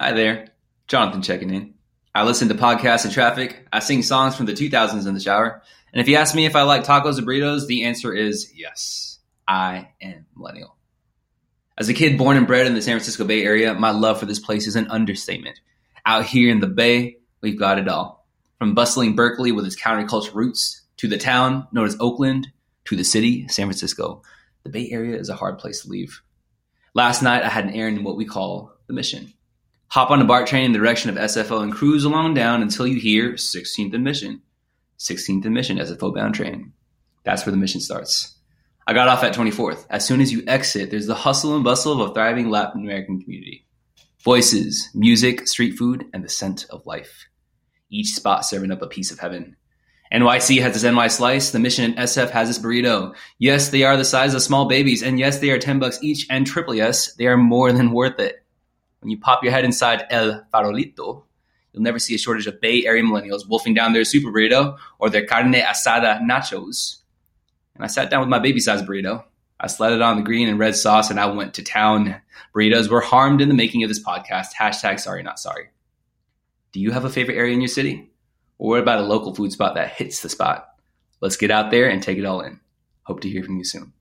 Hi there, Jonathan checking in. I listen to podcasts in traffic. I sing songs from the 2000s in the shower. And if you ask me if I like tacos or burritos, the answer is yes. I am millennial. As a kid born and bred in the San Francisco Bay Area, my love for this place is an understatement. Out here in the Bay, we've got it all. From bustling Berkeley with its counterculture roots, to the town known as Oakland, to the city, San Francisco. The Bay Area is a hard place to leave. Last night, I had an errand in what we call the mission. Hop on a BART train in the direction of SFO and cruise along down until you hear 16th and Mission. 16th and Mission SFO bound train. That's where the mission starts. I got off at 24th. As soon as you exit, there's the hustle and bustle of a thriving Latin American community. Voices, music, street food, and the scent of life. Each spot serving up a piece of heaven. NYC has its NY slice. The Mission and SF has its burrito. Yes, they are the size of small babies, and yes, they are 10 bucks each, and triple yes, they are more than worth it. When you pop your head inside El Farolito, you'll never see a shortage of Bay Area millennials wolfing down their super burrito or their carne asada nachos. And I sat down with my baby sized burrito. I slid it on the green and red sauce, and I went to town. Burritos were harmed in the making of this podcast. Hashtag sorry, not sorry. Do you have a favorite area in your city? Or what about a local food spot that hits the spot? Let's get out there and take it all in. Hope to hear from you soon.